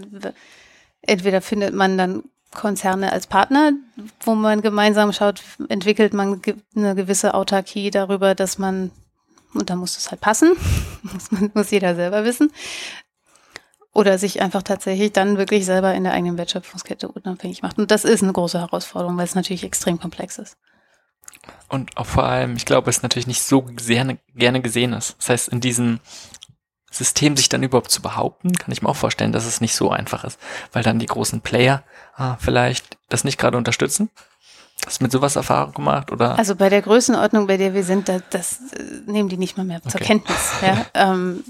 S1: Entweder findet man dann Konzerne als Partner, wo man gemeinsam schaut, entwickelt man eine gewisse Autarkie darüber, dass man, und da muss es halt passen, *laughs* muss, man, muss jeder selber wissen, oder sich einfach tatsächlich dann wirklich selber in der eigenen Wertschöpfungskette unabhängig macht. Und das ist eine große Herausforderung, weil es natürlich extrem komplex ist.
S2: Und auch vor allem, ich glaube, es natürlich nicht so sehr gerne gesehen ist. Das heißt, in diesem System sich dann überhaupt zu behaupten, kann ich mir auch vorstellen, dass es nicht so einfach ist, weil dann die großen Player ah, vielleicht das nicht gerade unterstützen. Hast du mit sowas Erfahrung gemacht oder?
S1: Also bei der Größenordnung, bei der wir sind, da, das äh, nehmen die nicht mal mehr zur okay. Kenntnis. Ja? *laughs* ähm,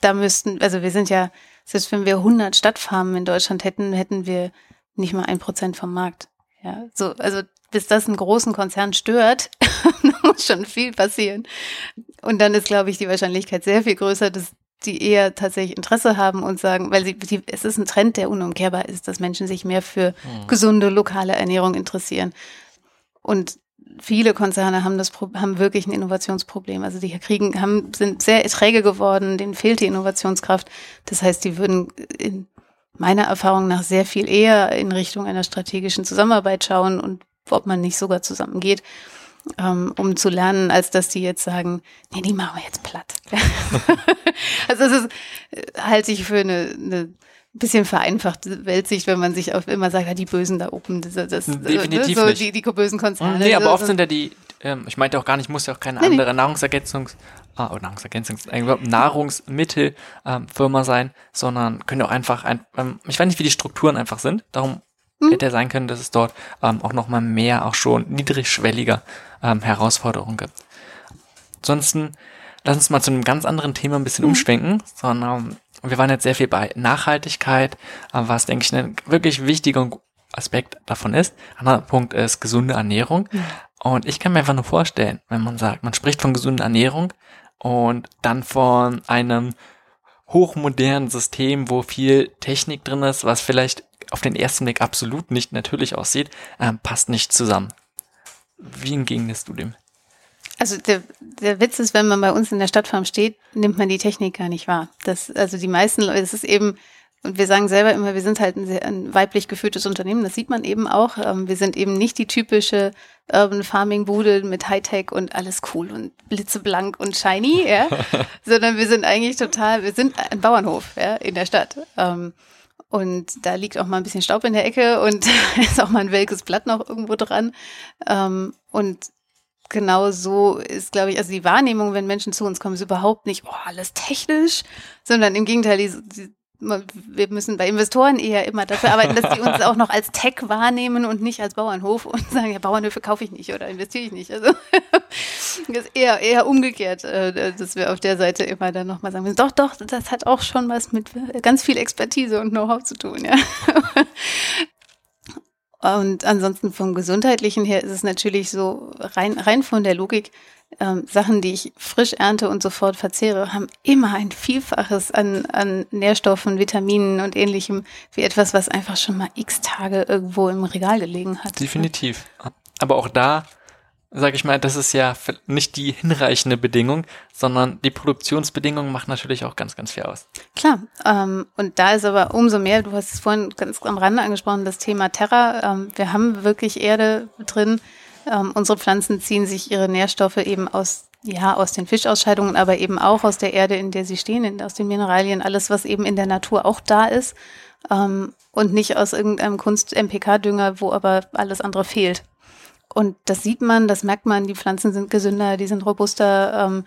S1: da müssten, also wir sind ja, selbst wenn wir 100 Stadtfarmen in Deutschland hätten, hätten wir nicht mal ein Prozent vom Markt. Ja, so, also bis das einen großen Konzern stört, *laughs* muss schon viel passieren. Und dann ist, glaube ich, die Wahrscheinlichkeit sehr viel größer, dass die eher tatsächlich Interesse haben und sagen, weil sie, die, es ist ein Trend, der unumkehrbar ist, dass Menschen sich mehr für mhm. gesunde lokale Ernährung interessieren. Und viele Konzerne haben das haben wirklich ein Innovationsproblem. Also die kriegen haben sind sehr träge geworden, denen fehlt die Innovationskraft. Das heißt, die würden in meiner Erfahrung nach sehr viel eher in Richtung einer strategischen Zusammenarbeit schauen und ob man nicht sogar zusammengeht ähm, um zu lernen, als dass die jetzt sagen, nee, die machen wir jetzt platt. *laughs* also das ist, äh, halte ich für eine, eine bisschen vereinfachte Weltsicht, wenn man sich auch immer sagt, ja, die Bösen da oben, das, das
S2: Definitiv
S1: so,
S2: nicht.
S1: Die, die bösen Konzerne.
S2: Nee, aber oft sind ja die, ähm, ich meinte auch gar nicht, muss ja auch keine
S1: Nee, nee.
S2: andere Nahrungsergänzungs, ah, oh, Nahrungsergänzungs, äh, Nahrungsmittelfirma ähm, sein, sondern können auch einfach ein, ähm, ich weiß nicht, wie die Strukturen einfach sind, darum
S1: Mhm.
S2: hätte ja sein können, dass es dort ähm, auch nochmal mehr, auch schon niedrigschwelliger ähm, Herausforderungen gibt. Ansonsten, lass uns mal zu einem ganz anderen Thema ein bisschen umschwenken, sondern wir waren jetzt sehr viel bei Nachhaltigkeit, äh, was, denke ich, ein wirklich wichtiger Aspekt davon ist. Anderer Punkt ist gesunde Ernährung. Und ich kann mir einfach nur vorstellen, wenn man sagt, man spricht von gesunder Ernährung und dann von einem hochmodernen System, wo viel Technik drin ist, was vielleicht auf den ersten Blick absolut nicht natürlich aussieht, ähm, passt nicht zusammen. Wie entgegnest du dem?
S1: Also der, der Witz ist, wenn man bei uns in der Stadtfarm steht, nimmt man die Technik gar nicht wahr. Das, also die meisten Leute, es ist eben, und wir sagen selber immer, wir sind halt ein, sehr, ein weiblich geführtes Unternehmen, das sieht man eben auch. Ähm, wir sind eben nicht die typische Urban Farming Bude mit Hightech und alles cool und blitzeblank und shiny, ja, *laughs* sondern wir sind eigentlich total, wir sind ein Bauernhof, ja, in der Stadt. Ähm, und da liegt auch mal ein bisschen Staub in der Ecke und *laughs* ist auch mal ein welkes Blatt noch irgendwo dran. Ähm, und genau so ist, glaube ich, also die Wahrnehmung, wenn Menschen zu uns kommen, ist überhaupt nicht, oh, alles technisch, sondern im Gegenteil, die, die, wir müssen bei Investoren eher immer dafür arbeiten, dass die uns *laughs* auch noch als Tech wahrnehmen und nicht als Bauernhof und *laughs* sagen, ja, Bauernhöfe kaufe ich nicht oder investiere ich nicht. Also das *laughs* ist eher, eher umgekehrt, äh, dass wir auf der Seite immer dann nochmal sagen, doch, doch, das hat auch schon was mit ganz viel Expertise und Know-how zu tun, ja. Und ansonsten vom Gesundheitlichen her ist es natürlich so, rein, rein von der Logik, ähm, Sachen, die ich frisch ernte und sofort verzehre, haben immer ein Vielfaches an, an Nährstoffen, Vitaminen und ähnlichem, wie etwas, was einfach schon mal x Tage irgendwo im Regal gelegen hat.
S2: Definitiv. Aber auch da, sage ich mal, das ist ja nicht die hinreichende Bedingung, sondern die Produktionsbedingungen machen natürlich auch ganz, ganz viel aus.
S1: Klar, ähm, und da ist aber umso mehr, du hast es vorhin ganz am Rande angesprochen, das Thema Terra. Ähm, wir haben wirklich Erde drin. Ähm, unsere Pflanzen ziehen sich ihre Nährstoffe eben aus, ja, aus den Fischausscheidungen, aber eben auch aus der Erde, in der sie stehen, aus den Mineralien, alles, was eben in der Natur auch da ist. Ähm, und nicht aus irgendeinem Kunst-MPK-Dünger, wo aber alles andere fehlt. Und das sieht man, das merkt man, die Pflanzen sind gesünder, die sind robuster. Ähm,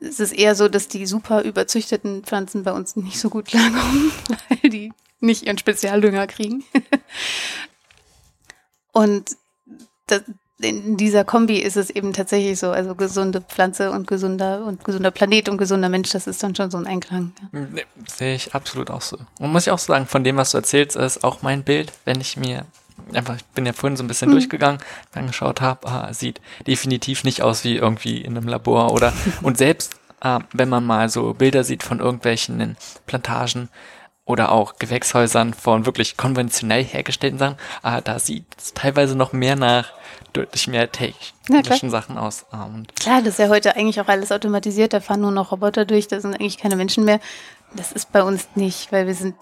S1: es ist eher so, dass die super überzüchteten Pflanzen bei uns nicht so gut klarkommen, *laughs* weil die nicht ihren Spezialdünger kriegen. *laughs* Und das, in dieser Kombi ist es eben tatsächlich so, also gesunde Pflanze und gesunder und gesunder Planet und gesunder Mensch, das ist dann schon so ein Einklang. Ja.
S2: Nee, sehe ich absolut auch so. Und muss ich auch sagen, von dem, was du erzählst, ist auch mein Bild, wenn ich mir einfach, ich bin ja vorhin so ein bisschen
S1: Mhm.
S2: durchgegangen, angeschaut habe, ah, sieht definitiv nicht aus wie irgendwie in einem Labor oder *laughs* und selbst äh, wenn man mal so Bilder sieht von irgendwelchen Plantagen oder auch Gewächshäusern von wirklich konventionell hergestellten Sachen, ah, da sieht es teilweise noch mehr nach deutlich mehr technischen. Sachen aus. Ah, und
S1: Klar, das ist ja heute eigentlich auch alles automatisiert, da fahren nur noch Roboter durch, da sind eigentlich keine Menschen mehr. Das ist bei uns nicht, weil wir sind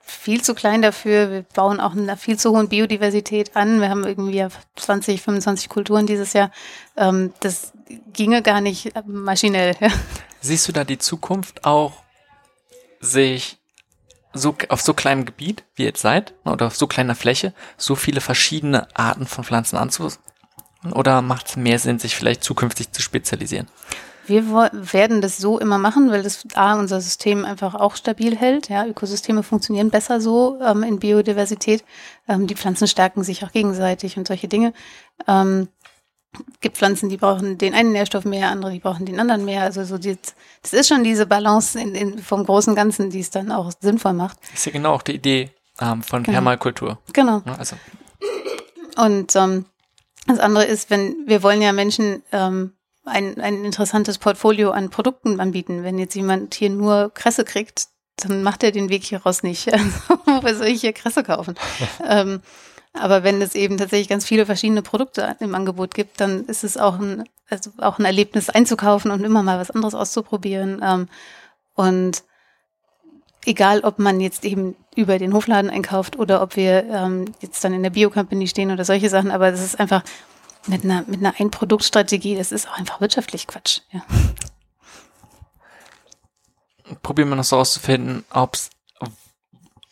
S1: viel zu klein dafür. Wir bauen auch einer viel zu hohen Biodiversität an. Wir haben irgendwie ja 20, 25 Kulturen dieses Jahr. Ähm, das ginge gar nicht äh, maschinell. *laughs*
S2: Siehst du da die Zukunft auch, sich so auf so kleinem Gebiet, wie ihr jetzt seid, oder auf so kleiner Fläche, so viele verschiedene Arten von Pflanzen anzubauen? Oder macht es mehr Sinn, sich vielleicht zukünftig zu spezialisieren?
S1: Wir werden das so immer machen, weil das A, unser System einfach auch stabil hält. Ja, Ökosysteme funktionieren besser so ähm, in Biodiversität. Ähm, die Pflanzen stärken sich auch gegenseitig und solche Dinge. Ähm, gibt Pflanzen, die brauchen den einen Nährstoff mehr, andere, die brauchen den anderen mehr. Also so die, das ist schon diese Balance in, in, vom großen Ganzen, die es dann auch sinnvoll macht.
S2: ist ja genau auch die Idee ähm, von
S1: Genau.
S2: Permakultur.
S1: Genau.
S2: Ja, also
S1: Und ähm, das andere ist, wenn wir wollen ja Menschen ähm, ein, ein interessantes Portfolio an Produkten anbieten. Wenn jetzt jemand hier nur Kresse kriegt, dann macht er den Weg hier raus nicht. *laughs* Also, wo soll ich hier Kresse kaufen? *laughs* ähm, aber wenn es eben tatsächlich ganz viele verschiedene Produkte im Angebot gibt, dann ist es auch ein, also auch ein Erlebnis einzukaufen und immer mal was anderes auszuprobieren. Ähm, und egal, ob man jetzt eben über den Hofladen einkauft oder ob wir ähm, jetzt dann in der Bio-Company stehen oder solche Sachen, aber das ist einfach mit einer, mit einer Ein-Produkt-Strategie, das ist auch einfach wirtschaftlich Quatsch. Ja.
S2: probieren wir noch so auszufinden, ob es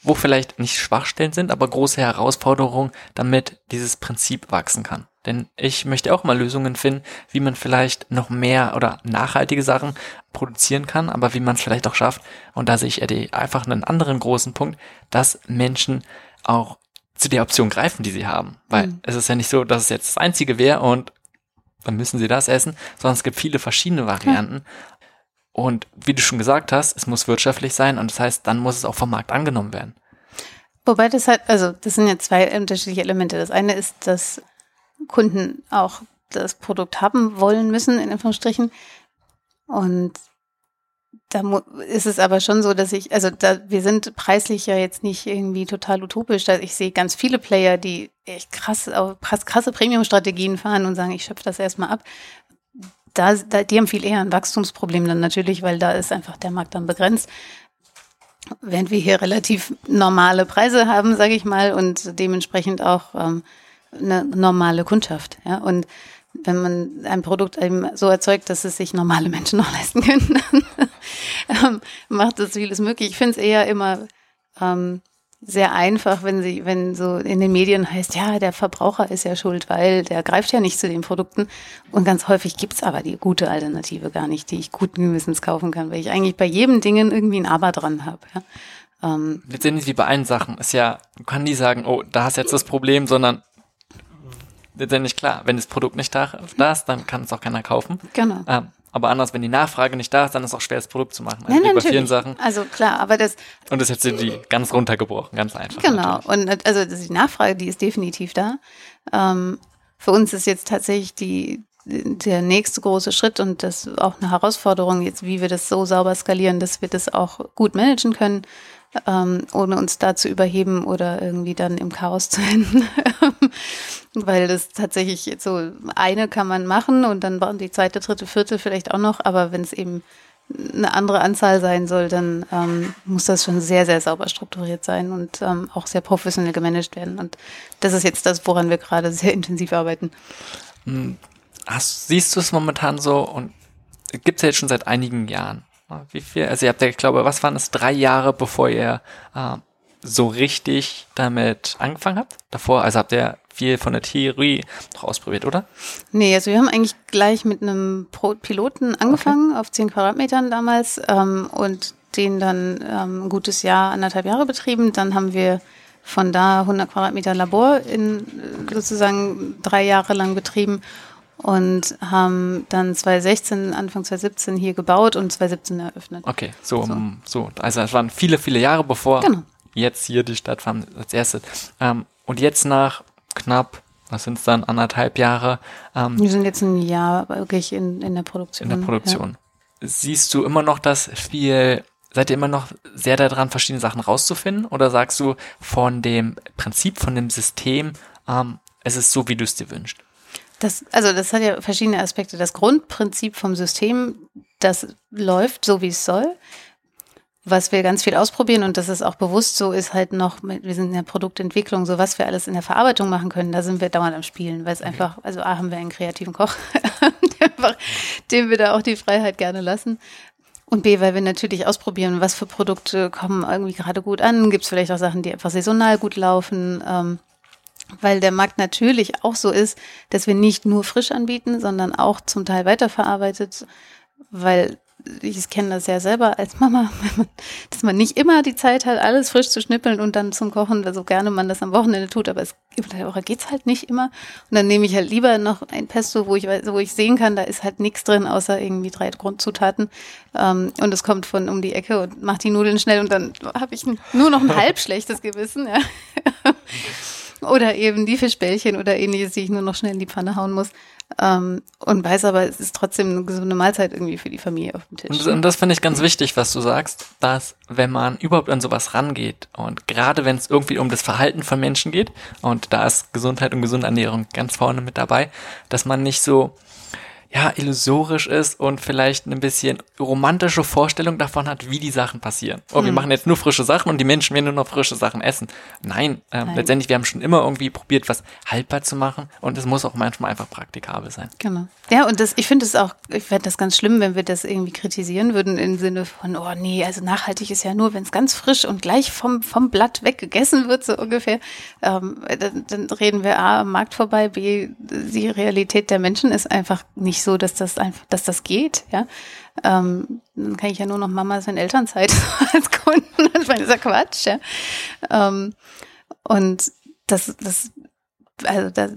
S2: wo vielleicht nicht Schwachstellen sind, aber große Herausforderungen, damit dieses Prinzip wachsen kann. Denn ich möchte auch mal Lösungen finden, wie man vielleicht noch mehr oder nachhaltige Sachen produzieren kann, aber wie man es vielleicht auch schafft. Und da sehe ich einfach einen anderen großen Punkt, dass Menschen auch zu der Option greifen, die sie haben. Weil mhm. es ist ja nicht so, dass es jetzt das einzige wäre und dann müssen sie das essen, sondern es gibt viele verschiedene Varianten. Und wie du schon gesagt hast, es muss wirtschaftlich sein und das heißt, dann muss es auch vom Markt angenommen werden.
S1: Wobei das halt, also das sind ja zwei unterschiedliche Elemente. Das eine ist, dass Kunden auch das Produkt haben wollen müssen, in Anführungsstrichen. Und da ist es aber schon so, dass ich, also da, wir sind preislich ja jetzt nicht irgendwie total utopisch. Da ich sehe ganz viele Player, die echt krass, krass krasse Premium-Strategien fahren und sagen, ich schöpfe das erstmal ab. Da, da, die haben viel eher ein Wachstumsproblem dann natürlich, weil da ist einfach der Markt dann begrenzt. Während wir hier relativ normale Preise haben, sage ich mal, und dementsprechend auch ähm, eine normale Kundschaft. Ja? Und wenn man ein Produkt eben so erzeugt, dass es sich normale Menschen noch leisten können, *laughs* dann ähm, macht das vieles möglich. Ich finde es eher immer ähm, sehr einfach, wenn sie, wenn so in den Medien heißt, ja, der Verbraucher ist ja schuld, weil der greift ja nicht zu den Produkten. Und ganz häufig gibt's aber die gute Alternative gar nicht, die ich guten Gewissens kaufen kann, weil ich eigentlich bei jedem Dingen irgendwie ein Aber dran habe. Ja.
S2: Ähm, Letztendlich wie bei allen Sachen ist ja, du kannst nie sagen, oh, da hast jetzt das Problem, sondern letztendlich klar, wenn das Produkt nicht da, da ist, dann kann es auch keiner kaufen.
S1: Genau.
S2: Ähm, aber anders, wenn die Nachfrage nicht da ist, dann ist es auch schwer, das Produkt zu machen. Also
S1: ja, bei vielen Sachen. Also klar, aber das.
S2: Und das hätte die ganz runtergebrochen, ganz einfach.
S1: Genau. Natürlich. Und also die Nachfrage, die ist definitiv da. Ähm, für uns ist jetzt tatsächlich die, der nächste große Schritt und das auch eine Herausforderung jetzt, wie wir das so sauber skalieren, dass wir das auch gut managen können, ähm, ohne uns da zu überheben oder irgendwie dann im Chaos zu enden. *laughs* Weil das tatsächlich so eine kann man machen und dann waren die zweite, dritte, vierte vielleicht auch noch, aber wenn es eben eine andere Anzahl sein soll, dann ähm, muss das schon sehr, sehr sauber strukturiert sein und ähm, auch sehr professionell gemanagt werden. Und das ist jetzt das, woran wir gerade sehr intensiv arbeiten.
S2: Hm, hast, siehst du es momentan so und gibt es ja jetzt schon seit einigen Jahren? Wie viel? Also ihr habt ja, ich glaube, was waren es, drei Jahre, bevor ihr äh, so richtig damit angefangen habt? Davor, also habt ihr viel von der Theorie noch ausprobiert, oder?
S1: Nee, also wir haben eigentlich gleich mit einem Pro Piloten angefangen, okay. auf zehn Quadratmetern damals, ähm, und den dann ähm, ein gutes Jahr, anderthalb Jahre betrieben. Dann haben wir von da 100 Quadratmeter Labor in äh, sozusagen drei Jahre lang betrieben und haben dann 2016, Anfang 2017 hier gebaut und 2017 eröffnet.
S2: Okay, so, so. so. Also es waren viele, viele Jahre bevor genau. jetzt hier die Stadtfarm als erstes. Ähm, und jetzt nach knapp, was sind es dann, anderthalb Jahre?
S1: Ähm, Wir sind jetzt ein Jahr wirklich in, in der Produktion.
S2: In der Produktion. Ja. Siehst du immer noch das viel seid ihr immer noch sehr daran, verschiedene Sachen rauszufinden? Oder sagst du von dem Prinzip, von dem System, ähm, es ist so, wie du es dir wünschst?
S1: Das, also das hat ja verschiedene Aspekte. Das Grundprinzip vom System, das läuft so, wie es soll. Was wir ganz viel ausprobieren und das ist auch bewusst so, ist halt noch, mit, wir sind in der Produktentwicklung, so was wir alles in der Verarbeitung machen können, da sind wir dauernd am Spielen, weil es einfach, also A, haben wir einen kreativen Koch, *laughs* dem wir da auch die Freiheit gerne lassen. Und B, weil wir natürlich ausprobieren, was für Produkte kommen irgendwie gerade gut an. Gibt es vielleicht auch Sachen, die einfach saisonal gut laufen. Ähm, weil der Markt natürlich auch so ist, dass wir nicht nur frisch anbieten, sondern auch zum Teil weiterverarbeitet, weil ich kenne das ja selber als Mama, *laughs* dass man nicht immer die Zeit hat, alles frisch zu schnippeln und dann zum Kochen, so gerne man das am Wochenende tut, aber es unter der Woche geht's halt nicht immer. Und dann nehme ich halt lieber noch ein Pesto, wo ich, wo ich sehen kann, da ist halt nichts drin, außer irgendwie drei Grundzutaten. Ähm, und es kommt von um die Ecke und macht die Nudeln schnell und dann habe ich nur noch ein *laughs* halb schlechtes Gewissen. Ja. *laughs* Oder eben die Fischbällchen oder ähnliches, die ich nur noch schnell in die Pfanne hauen muss. Ähm, und weiß aber, es ist trotzdem eine gesunde Mahlzeit irgendwie für die Familie auf dem Tisch.
S2: Und, und das finde ich ganz wichtig, was du sagst, dass wenn man überhaupt an sowas rangeht und gerade wenn es irgendwie um das Verhalten von Menschen geht und da ist Gesundheit und gesunde Ernährung ganz vorne mit dabei, dass man nicht so ja, illusorisch ist und vielleicht ein bisschen romantische Vorstellung davon hat, wie die Sachen passieren. Oh, hm. wir machen jetzt nur frische Sachen und die Menschen werden nur noch frische Sachen essen. Nein, ähm, Nein. letztendlich, wir haben schon immer irgendwie probiert, was haltbar zu machen und es muss auch manchmal einfach praktikabel sein.
S1: Genau. Ja, und das, ich finde es auch, ich fände das ganz schlimm, wenn wir das irgendwie kritisieren würden im Sinne von, oh nee, also nachhaltig ist ja nur, wenn es ganz frisch und gleich vom, vom Blatt weg gegessen wird, so ungefähr. Ähm, dann, dann reden wir A, am Markt vorbei, B, die Realität der Menschen ist einfach nicht so, dass das einfach, dass das geht, ja. Ähm, dann kann ich ja nur noch Mama in Elternzeit *laughs* als Kunden. Das ist ja Quatsch, ja. Ähm, und das, das, also das,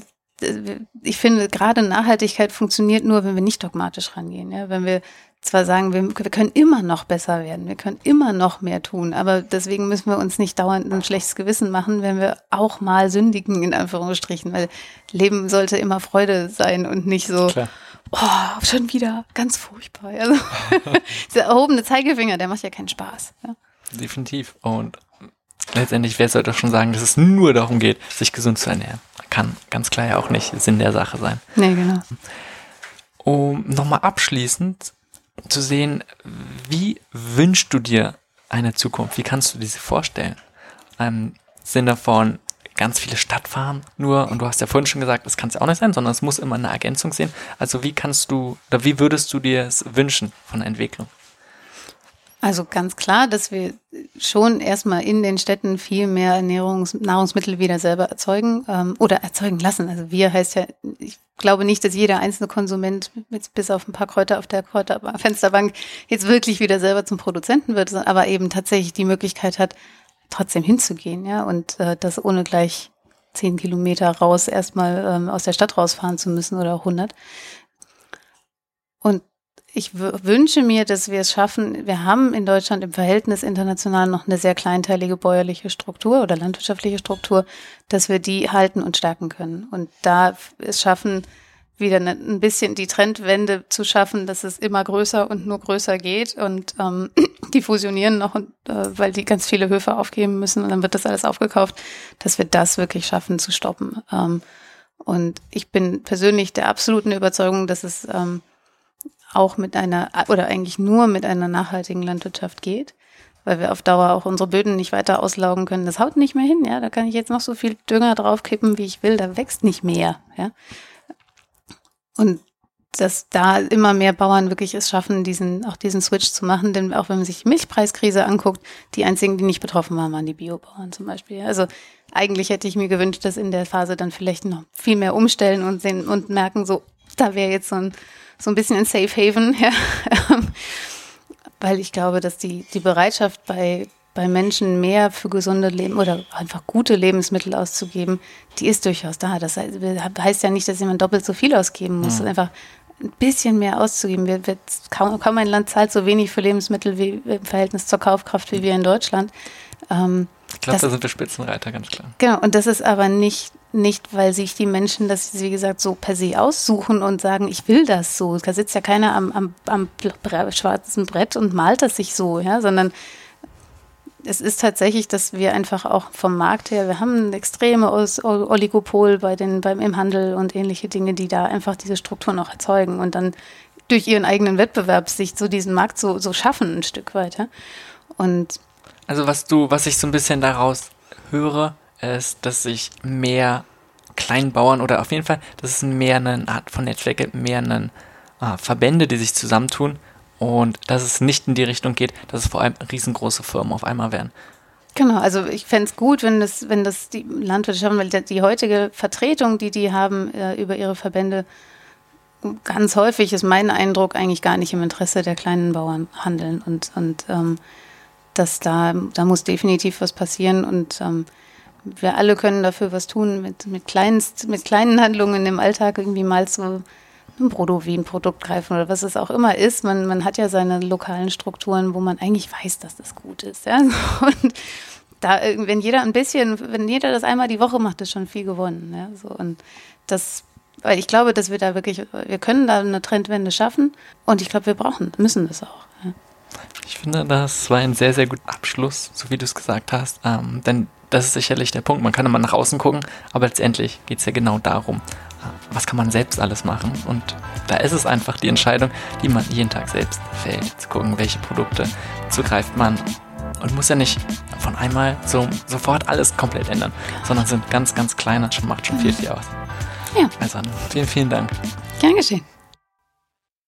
S1: ich finde, gerade Nachhaltigkeit funktioniert nur, wenn wir nicht dogmatisch rangehen. Ja? Wenn wir zwar sagen, wir, wir, können immer noch besser werden, wir können immer noch mehr tun, aber deswegen müssen wir uns nicht dauernd ein schlechtes Gewissen machen, wenn wir auch mal sündigen, in Anführungsstrichen, weil Leben sollte immer Freude sein und nicht so, Klar oh, schon wieder, ganz furchtbar. Also, *laughs* dieser erhobene Zeigefinger, der macht ja keinen Spaß. Ja.
S2: Definitiv. Und letztendlich, wer sollte doch schon sagen, dass es nur darum geht, sich gesund zu ernähren? Kann ganz klar ja auch nicht Sinn der Sache sein.
S1: Nee, genau.
S2: Um nochmal abschließend zu sehen, wie wünschst du dir eine Zukunft? Wie kannst du diese vorstellen? Im Sinne von, ganz viele Stadtfahren nur, und du hast ja vorhin schon gesagt, das kann es ja auch nicht sein, sondern es muss immer eine Ergänzung sehen. Also wie kannst du, oder wie würdest du dir es wünschen von der Entwicklung?
S1: Also ganz klar, dass wir schon erstmal in den Städten viel mehr Ernährungs Nahrungsmittel wieder selber erzeugen ähm, oder erzeugen lassen. Also wir heißt ja, ich glaube nicht, dass jeder einzelne Konsument mit, bis auf ein paar Kräuter auf der Kräuterfensterbank jetzt wirklich wieder selber zum Produzenten wird, aber eben tatsächlich die Möglichkeit hat, trotzdem hinzugehen, ja, und äh, das ohne gleich zehn Kilometer raus erstmal ähm, aus der Stadt rausfahren zu müssen oder auch 100. Und ich wünsche mir, dass wir es schaffen. Wir haben in Deutschland im Verhältnis international noch eine sehr kleinteilige bäuerliche Struktur oder landwirtschaftliche Struktur, dass wir die halten und stärken können. Und da es schaffen, wieder ne, ein bisschen die Trendwende zu schaffen, dass es immer größer und nur größer geht und ähm, *clears throat* die fusionieren noch, und, äh, weil die ganz viele Höfe aufgeben müssen und dann wird das alles aufgekauft, dass wir das wirklich schaffen zu stoppen. Ähm, und ich bin persönlich der absoluten Überzeugung, dass es ähm, auch mit einer oder eigentlich nur mit einer nachhaltigen Landwirtschaft geht, weil wir auf Dauer auch unsere Böden nicht weiter auslaugen können. Das haut nicht mehr hin, ja. Da kann ich jetzt noch so viel Dünger draufkippen, wie ich will, da wächst nicht mehr, ja. Und dass da immer mehr Bauern wirklich es schaffen, diesen, auch diesen Switch zu machen. Denn auch wenn man sich Milchpreiskrise anguckt, die einzigen, die nicht betroffen waren, waren die Biobauern zum Beispiel. Also eigentlich hätte ich mir gewünscht, dass in der Phase dann vielleicht noch viel mehr umstellen und sehen und merken, so, da wäre jetzt so ein, so ein bisschen ein Safe Haven, *laughs* ja. Weil ich glaube, dass die, die Bereitschaft bei, bei Menschen mehr für gesunde Leben oder einfach gute Lebensmittel auszugeben, die ist durchaus da. Das heißt ja nicht, dass jemand doppelt so viel ausgeben muss. Mhm. Einfach ein bisschen mehr auszugeben. Wir, wir, kaum, kaum ein Land zahlt so wenig für Lebensmittel wie im Verhältnis zur Kaufkraft wie wir in Deutschland.
S2: Ähm, ich glaube, da sind wir Spitzenreiter, ganz klar.
S1: Genau, und das ist aber nicht, nicht, weil sich die Menschen das, wie gesagt, so per se aussuchen und sagen, ich will das so. Da sitzt ja keiner am, am, am schwarzen Brett und malt das sich so, ja, sondern es ist tatsächlich, dass wir einfach auch vom Markt her, wir haben ein extremes Oligopol bei den, beim, im Handel und ähnliche Dinge, die da einfach diese Struktur noch erzeugen und dann durch ihren eigenen Wettbewerb sich so diesen Markt so, so schaffen ein Stück weiter. Und
S2: also was du, was ich so ein bisschen daraus höre, ist, dass sich mehr Kleinbauern oder auf jeden Fall, dass es mehr eine Art von Netzwerk gibt, mehr einen, ah, Verbände, die sich zusammentun und dass es nicht in die Richtung geht, dass es vor allem riesengroße Firmen auf einmal werden.
S1: Genau, also ich fände es gut, wenn das, wenn das die Landwirte haben, weil die heutige Vertretung, die die haben äh, über ihre Verbände, ganz häufig ist mein Eindruck eigentlich gar nicht im Interesse der kleinen Bauern handeln und, und ähm, dass da, da muss definitiv was passieren und ähm, wir alle können dafür was tun, mit, mit, kleinst, mit kleinen Handlungen im Alltag irgendwie mal zu ein Brodowin-Produkt greifen oder was es auch immer ist. Man, man hat ja seine lokalen Strukturen, wo man eigentlich weiß, dass das gut ist. Ja? *laughs* Und da, wenn jeder ein bisschen, wenn jeder das einmal die Woche macht, ist schon viel gewonnen. Ja? So, und das, weil ich glaube, dass wir da wirklich, wir können da eine Trendwende schaffen und ich glaube, wir brauchen, müssen das auch.
S2: Ich finde, das war ein sehr, sehr guter Abschluss, so wie du es gesagt hast. Ähm, denn das ist sicherlich der Punkt. Man kann immer nach außen gucken, aber letztendlich geht es ja genau darum, was kann man selbst alles machen? Und da ist es einfach die Entscheidung, die man jeden Tag selbst fällt, zu gucken, welche Produkte zugreift man und muss ja nicht von einmal so sofort alles komplett ändern, sondern sind ganz, ganz kleine, macht schon viel, viel aus.
S1: Ja.
S2: Also vielen, vielen Dank.
S1: Gern geschehen.